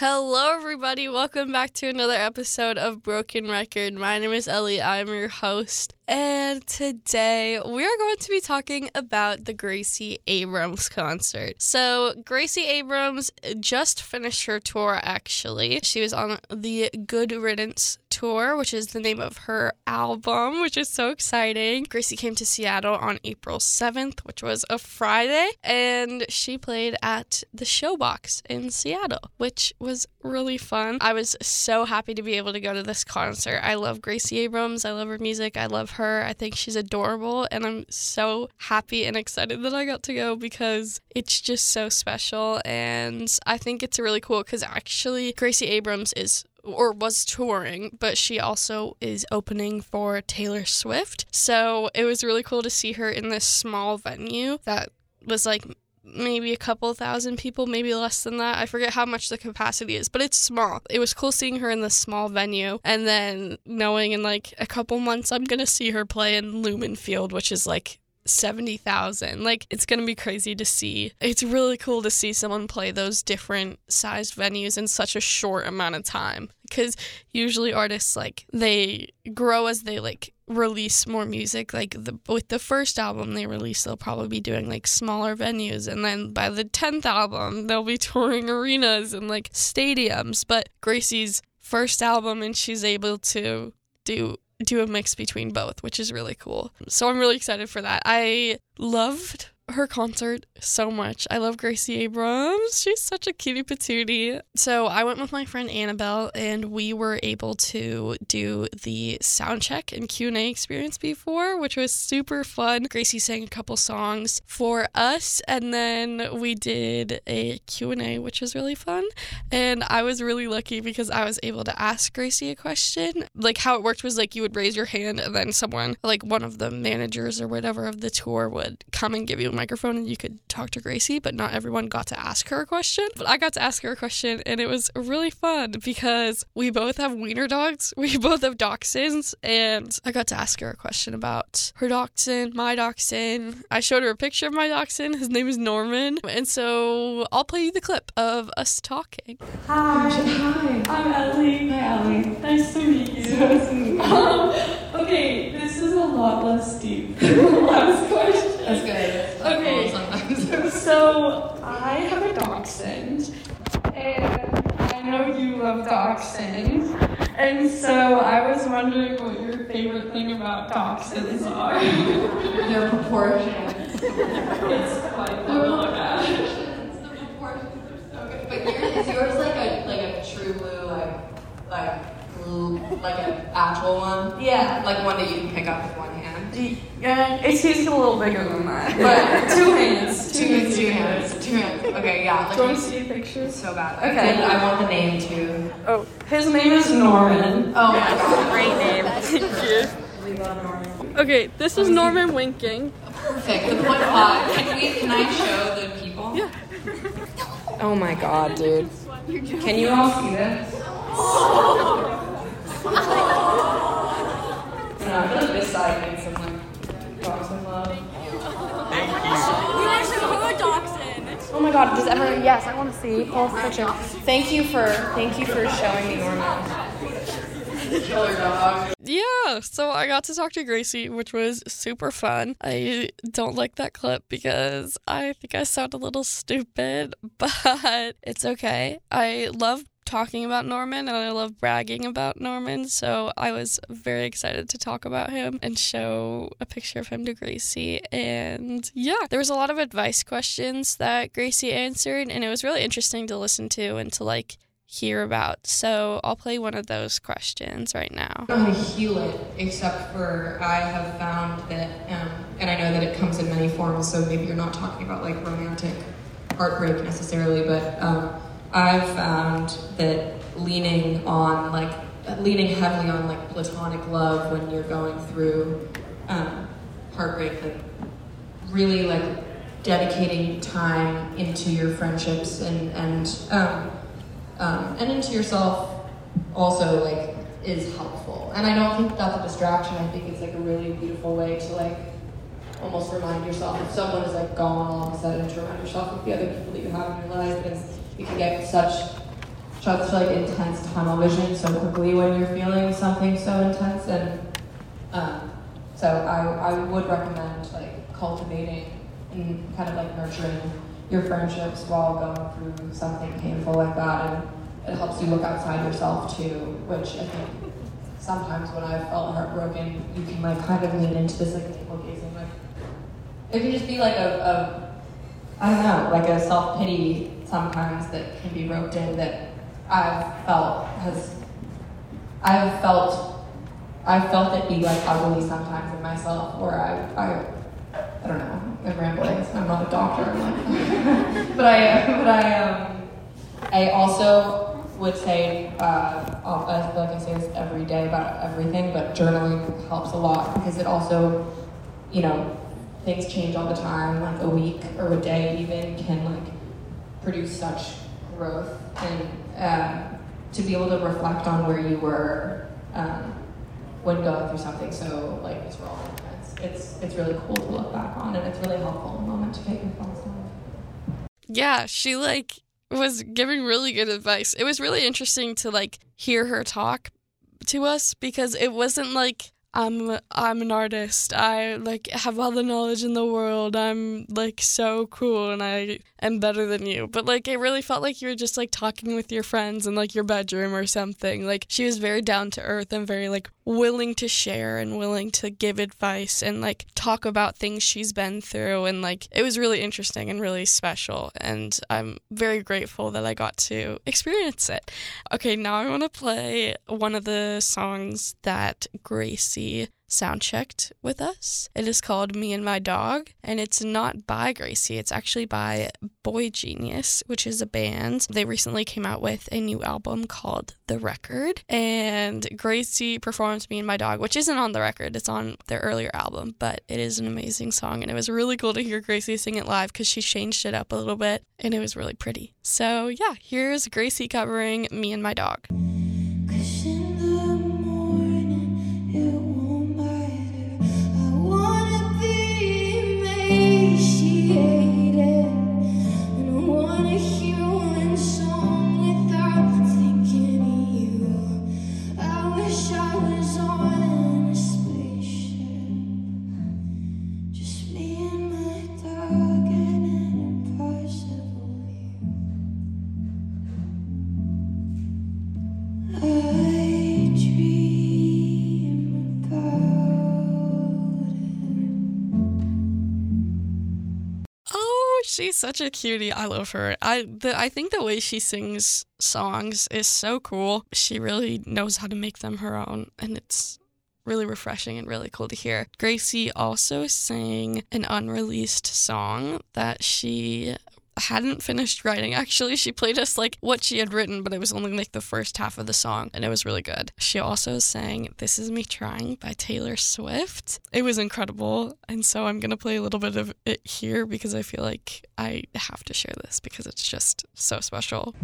Hello, everybody. Welcome back to another episode of Broken Record. My name is Ellie. I'm your host. And today we are going to be talking about the Gracie Abrams concert. So, Gracie Abrams just finished her tour, actually. She was on the Good Riddance tour, which is the name of her album, which is so exciting. Gracie came to Seattle on April 7th, which was a Friday, and she played at the Showbox in Seattle, which was really fun. I was so happy to be able to go to this concert. I love Gracie Abrams. I love her music. I love her. I think she's adorable, and I'm so happy and excited that I got to go because it's just so special. And I think it's really cool because actually, Gracie Abrams is or was touring, but she also is opening for Taylor Swift. So it was really cool to see her in this small venue that was like maybe a couple thousand people, maybe less than that. I forget how much the capacity is, but it's small. It was cool seeing her in this small venue and then knowing in like a couple months I'm going to see her play in Lumen Field, which is like 70,000. Like, it's going to be crazy to see. It's really cool to see someone play those different sized venues in such a short amount of time. Because usually artists, like, they grow as they, like, release more music. Like, the, with the first album they release, they'll probably be doing, like, smaller venues. And then by the 10th album, they'll be touring arenas and, like, stadiums. But Gracie's first album, and she's able to do do a mix between both, which is really cool. So I'm really excited for that. I loved her concert so much. I love Gracie Abrams. She's such a cutie patootie. So I went with my friend Annabelle and we were able to do the sound check and Q&A experience before, which was super fun. Gracie sang a couple songs for us and then we did a Q&A, which was really fun. And I was really lucky because I was able to ask Gracie a question. Like how it worked was like you would raise your hand and then someone, like one of the managers or whatever of the tour would come and give you a microphone and you could talk to Gracie, but not everyone got to ask her a question. But I got to ask her a question and it was really fun because we both have wiener dogs. We both have dachshunds and I got to ask her a question about her dachshund, my dachshund. I showed her a picture of my dachshund. His name is Norman. And so I'll play you the clip of us talking. Hi. Hi. I'm Ellie. Hi, Ellie. Nice to meet you. So nice to meet you. Um, okay, this is a lot less deep last question. That's good. Okay. Sometimes. So I have a dachshund, and I know you love dachshunds, and so I was wondering what your favorite thing about dachshunds are. They're proportionate. it's quite the look at. the proportions are so good. But yours, is yours like a like a true blue like like blue like an actual one? Yeah. Like one that you can pick up with one hand. Yeah, it's usually a little bigger than that, but two hands. Two hands. Two hands. Two hands. Okay. Yeah. Like, Do you want to see a picture? So bad. Okay. And I want the name too. Oh, his name is Norman. Oh my god. Great name. Thank you. We love Norman. Okay, this is Norman winking. Perfect. With one eye. Can we? Can I show the people? Yeah. Oh my god, dude. Can you all see this? No, I feel like this side needs some like dachshund love. Oh my god, does everyone yes, I wanna see. Oh, Post picture. Thank you for thank you for showing me Norman. Killer dog. Yeah, so I got to talk to Gracie, which was super fun. I don't like that clip because I think I sound a little stupid, but it's okay. I love talking about Norman and I love bragging about Norman, so I was very excited to talk about him and show a picture of him to Gracie. And yeah, there was a lot of advice questions that Gracie answered, and it was really interesting to listen to and to like hear about. So I'll play one of those questions right now. I don't know how to heal it, except for I have found that, um, and I know that it comes in many forms, so maybe you're not talking about like romantic heartbreak necessarily, but um, I've found that leaning on like leaning heavily on like platonic love when you're going through um, heartbreak, like really like dedicating time into your friendships and and um, um, and into yourself also like is helpful. And I don't think that's a distraction. I think it's like a really beautiful way to like almost remind yourself if someone is like gone all of a sudden to remind yourself of the other people that you have in your life and you can get such such like intense tunnel vision so quickly when you're feeling something so intense and um, so I, I would recommend like cultivating and kind of like nurturing your friendships while going through something painful like that and it helps you look outside yourself too which i think sometimes when i've felt heartbroken you can like kind of lean into this like navel gazing like it can just be like a, a i don't know like a self-pity sometimes that can be roped in that i've felt has i've felt I've felt it be like ugly sometimes in myself where I, I I don't know. I'm rambling. I'm not a doctor. But I, but I, um, I also would say, uh, I feel like I say this every day about everything, but journaling helps a lot because it also, you know, things change all the time. Like a week or a day even can like produce such growth, and um, to be able to reflect on where you were um, when going through something so like it's it's really cool to look back on, and it's really helpful in a moment to take reflects on. Yeah, she like was giving really good advice. It was really interesting to like hear her talk to us because it wasn't like I'm I'm an artist. I like have all the knowledge in the world. I'm like so cool and I am better than you. But like it really felt like you were just like talking with your friends in like your bedroom or something. Like she was very down to earth and very like willing to share and willing to give advice and like talk about things she's been through and like it was really interesting and really special and I'm very grateful that I got to experience it. Okay, now I want to play one of the songs that Gracie sound checked with us. It is called Me and My Dog, and it's not by Gracie. It's actually by Boy Genius, which is a band. They recently came out with a new album called The Record, and Gracie performs Me and My Dog, which isn't on the record. It's on their earlier album, but it is an amazing song, and it was really cool to hear Gracie sing it live because she changed it up a little bit, and it was really pretty. So yeah, here's Gracie covering Me and My Dog. Such a cutie. I love her. I the, I think the way she sings songs is so cool. She really knows how to make them her own, and it's really refreshing and really cool to hear. Gracie also sang an unreleased song that she hadn't finished writing. Actually, she played us like what she had written, but it was only like the first half of the song, and it was really good. She also sang This Is Me Trying by Taylor Swift. It was incredible, and so I'm gonna play a little bit of it here because I feel like I have to share this because it's just so special.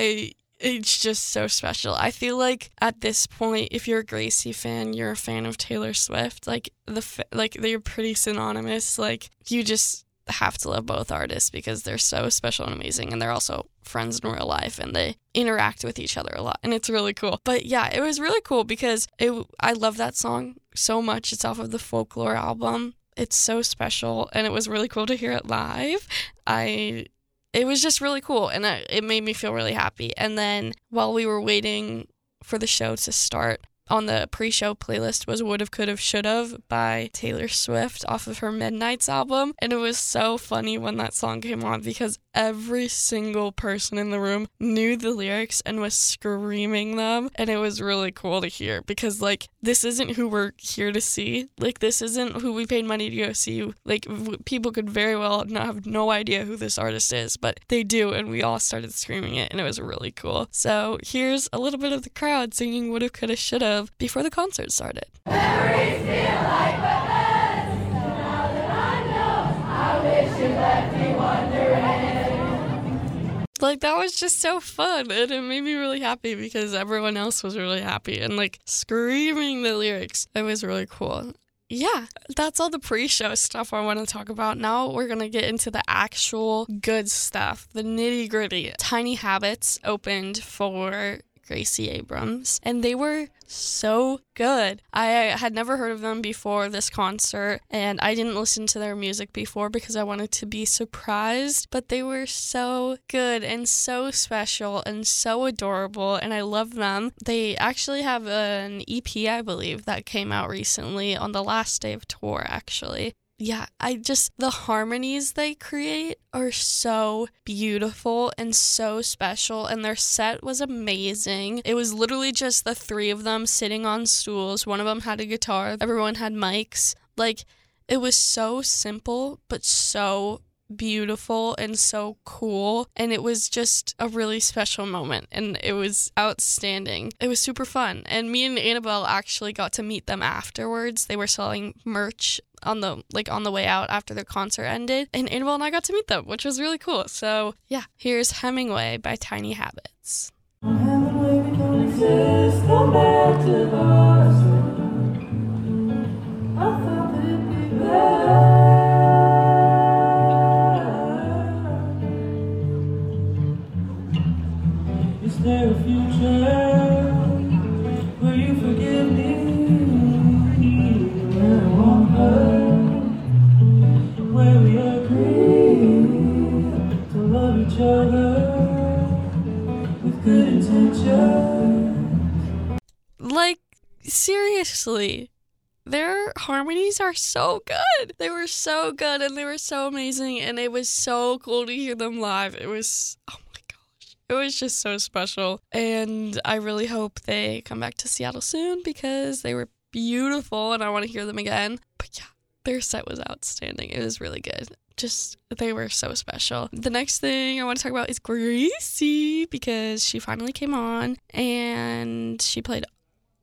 I it's just so special. I feel like at this point, if you're a Gracie fan, you're a fan of Taylor Swift. Like the like they're pretty synonymous. Like you just have to love both artists because they're so special and amazing, and they're also friends in real life, and they interact with each other a lot, and it's really cool. But yeah, it was really cool because it. I love that song so much. It's off of the Folklore album. It's so special, and it was really cool to hear it live. I it was just really cool and it made me feel really happy. And then while we were waiting for the show to start, on the pre-show playlist was "Would Have, Could Have, Should Have" by Taylor Swift off of her Midnights album, and it was so funny when that song came on because every single person in the room knew the lyrics and was screaming them. And it was really cool to hear because, like, this isn't who we're here to see. Like, this isn't who we paid money to go see. Like, w- people could very well not have no idea who this artist is, but they do. And we all started screaming it, and it was really cool. So, here's a little bit of the crowd singing Woulda, Coulda, Shoulda before the concert started. Like that was just so fun and it made me really happy because everyone else was really happy and like screaming the lyrics. It was really cool. Yeah, that's all the pre show stuff I want to talk about. Now we're going to get into the actual good stuff, the nitty gritty. Tiny Habits opened for Gracie Abrams, and they were so good. I had never heard of them before this concert, and I didn't listen to their music before because I wanted to be surprised, but they were so good and so special and so adorable, and I love them. They actually have an EP, I believe, that came out recently on the last day of tour, actually yeah, I just, the harmonies they create are so beautiful and so special. And their set was amazing. It was literally just the three of them sitting on stools. One of them had a guitar, everyone had mics. Like, it was so simple, but so beautiful and so cool. And it was just a really special moment. And it was outstanding. It was super fun. And me and Annabelle actually got to meet them afterwards. They were selling merch on the like on the way out after the concert ended and Annabelle and I got to meet them which was really cool so yeah here's Hemingway by Tiny Habits Is like seriously their harmonies are so good. They were so good and they were so amazing and it was so cool to hear them live. It was oh my gosh it was just so special. And i really hope they come back to seattle soon because they were beautiful and i want to hear them again. But yeah their set was outstanding. It was really good just they were so special. The next thing I want to talk about is Gracie because she finally came on and she played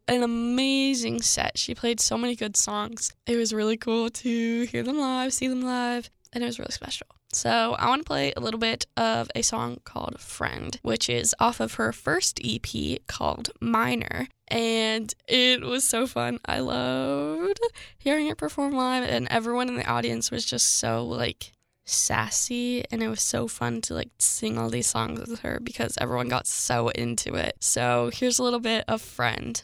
an amazing set. She played so many good songs. It was really cool to hear them live, see them live, and it was really special. So, I want to play a little bit of a song called Friend, which is off of her first EP called Minor. And it was so fun. I loved hearing it perform live, and everyone in the audience was just so like sassy and it was so fun to like sing all these songs with her because everyone got so into it. So here's a little bit of Friend.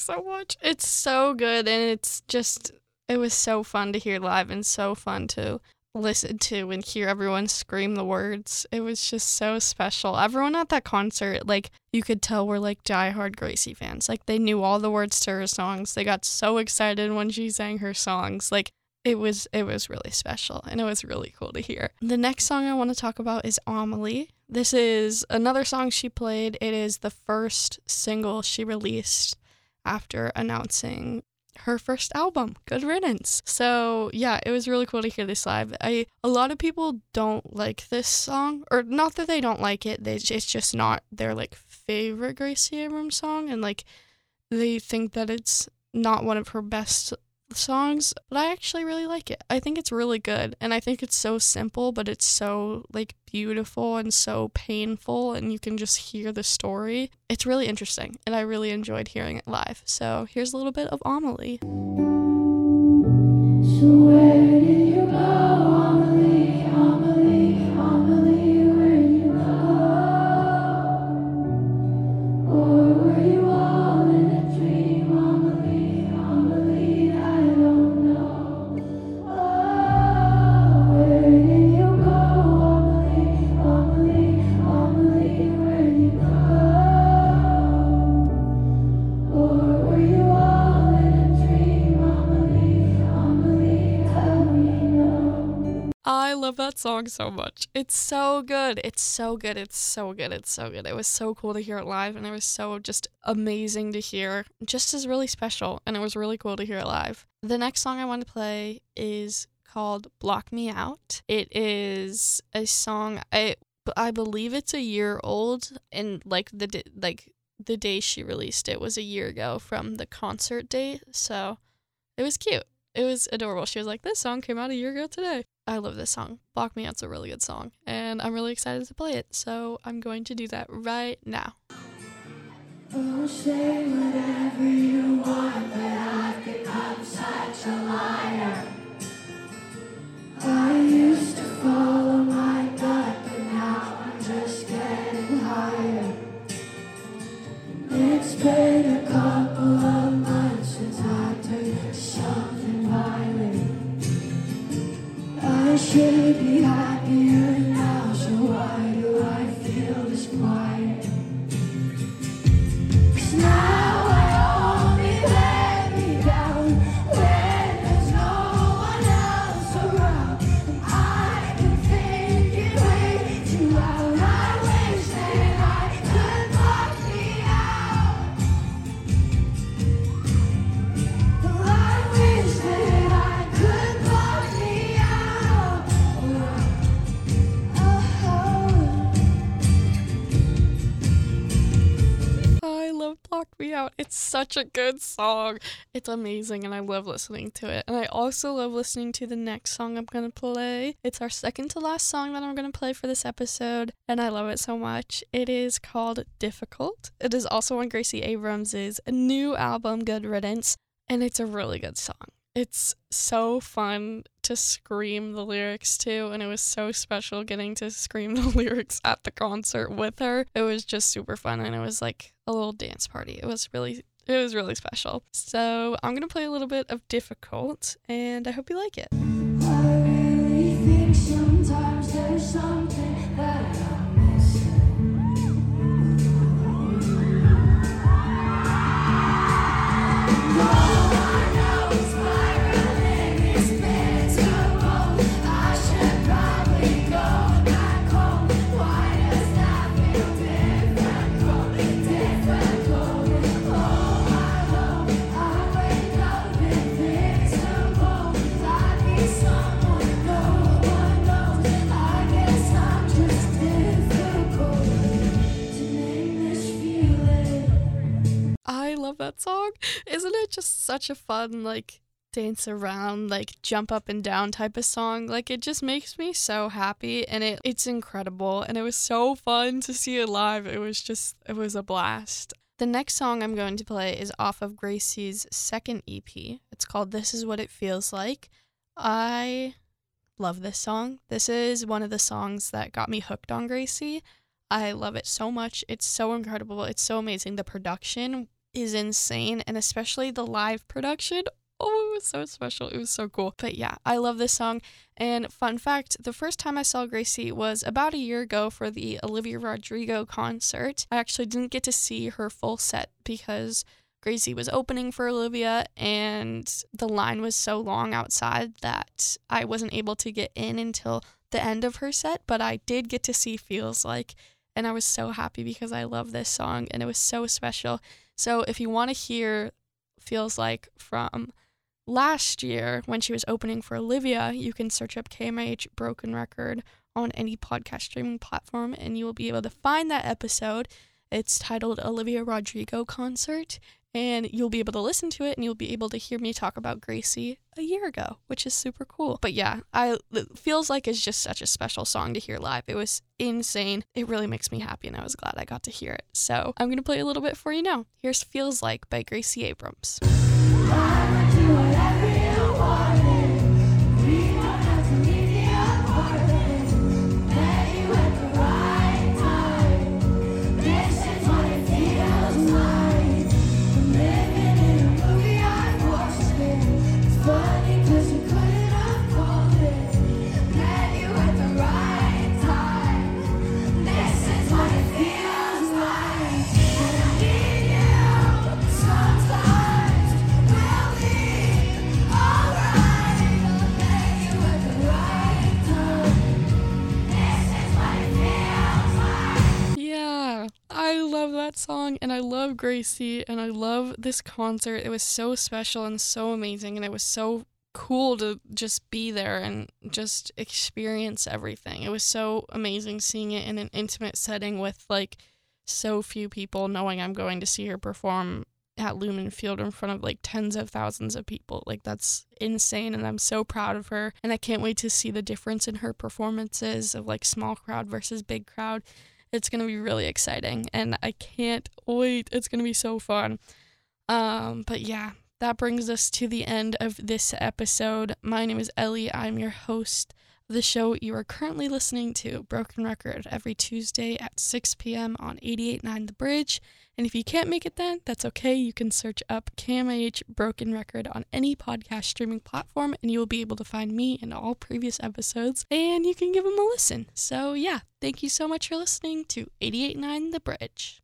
Song so much. It's so good and it's just it was so fun to hear live and so fun to listen to and hear everyone scream the words. It was just so special. Everyone at that concert, like you could tell were like diehard Gracie fans. Like they knew all the words to her songs. They got so excited when she sang her songs. Like it was it was really special and it was really cool to hear. The next song I want to talk about is Amelie. This is another song she played. It is the first single she released after announcing her first album, Good Riddance. So yeah, it was really cool to hear this live. I a lot of people don't like this song, or not that they don't like it. They it's just not their like favorite Gracie Abrams song, and like they think that it's not one of her best songs, but I actually really like it. I think it's really good. And I think it's so simple, but it's so like beautiful and so painful and you can just hear the story. It's really interesting and I really enjoyed hearing it live. So here's a little bit of Amelie. So song so much. It's so good. It's so good. It's so good. It's so good. It was so cool to hear it live and it was so just amazing to hear. Just as really special and it was really cool to hear it live. The next song I want to play is called Block Me Out. It is a song I I believe it's a year old and like the like the day she released it was a year ago from the concert date. So it was cute. It was adorable. She was like, This song came out a year ago today. I love this song. Block Me Out's a really good song, and I'm really excited to play it. So I'm going to do that right now. Oh, such a good song. It's amazing, and I love listening to it. And I also love listening to the next song I'm going to play. It's our second to last song that I'm going to play for this episode, and I love it so much. It is called Difficult. It is also on Gracie Abrams' new album, Good Riddance, and it's a really good song. It's so fun to scream the lyrics to, and it was so special getting to scream the lyrics at the concert with her. It was just super fun, and it was like a little dance party. It was really, it was really special. So I'm gonna play a little bit of Difficult, and I hope you like it. Isn't it just such a fun, like, dance around, like, jump up and down type of song? Like, it just makes me so happy and it, it's incredible. And it was so fun to see it live. It was just, it was a blast. The next song I'm going to play is off of Gracie's second EP. It's called This Is What It Feels Like. I love this song. This is one of the songs that got me hooked on Gracie. I love it so much. It's so incredible. It's so amazing. The production is insane, and especially the live production. Oh, it was so special. It was so cool. But yeah, I love this song. And fun fact the first time I saw Gracie was about a year ago for the Olivia Rodrigo concert. I actually didn't get to see her full set because Gracie was opening for Olivia, and the line was so long outside that I wasn't able to get in until the end of her set. But I did get to see Feels Like, and I was so happy because I love this song and it was so special. So if you want to hear Feels Like from last year when she was opening for Olivia, you can search up KMIH Broken Record on any podcast streaming platform and you will be able to find that episode. It's titled Olivia Rodrigo Concert, and you'll be able to listen to it and you'll be able to hear me talk about Gracie a year ago, which is super cool. But yeah, I feels like it's just such a special song to hear live. It was insane. It really makes me happy and I was glad I got to hear it. So, I'm going to play a little bit for you now. Here's Feels Like by Gracie Abrams. Love Gracie and I love this concert. It was so special and so amazing and it was so cool to just be there and just experience everything. It was so amazing seeing it in an intimate setting with like so few people knowing I'm going to see her perform at Lumen Field in front of like tens of thousands of people. Like that's insane and I'm so proud of her and I can't wait to see the difference in her performances of like small crowd versus big crowd. It's going to be really exciting and I can't wait. It's going to be so fun. Um but yeah, that brings us to the end of this episode. My name is Ellie. I'm your host the show you are currently listening to, Broken Record, every Tuesday at 6 p.m. on 88.9 The Bridge. And if you can't make it then, that's okay. You can search up KMIH Broken Record on any podcast streaming platform, and you will be able to find me and all previous episodes, and you can give them a listen. So, yeah, thank you so much for listening to 88.9 The Bridge.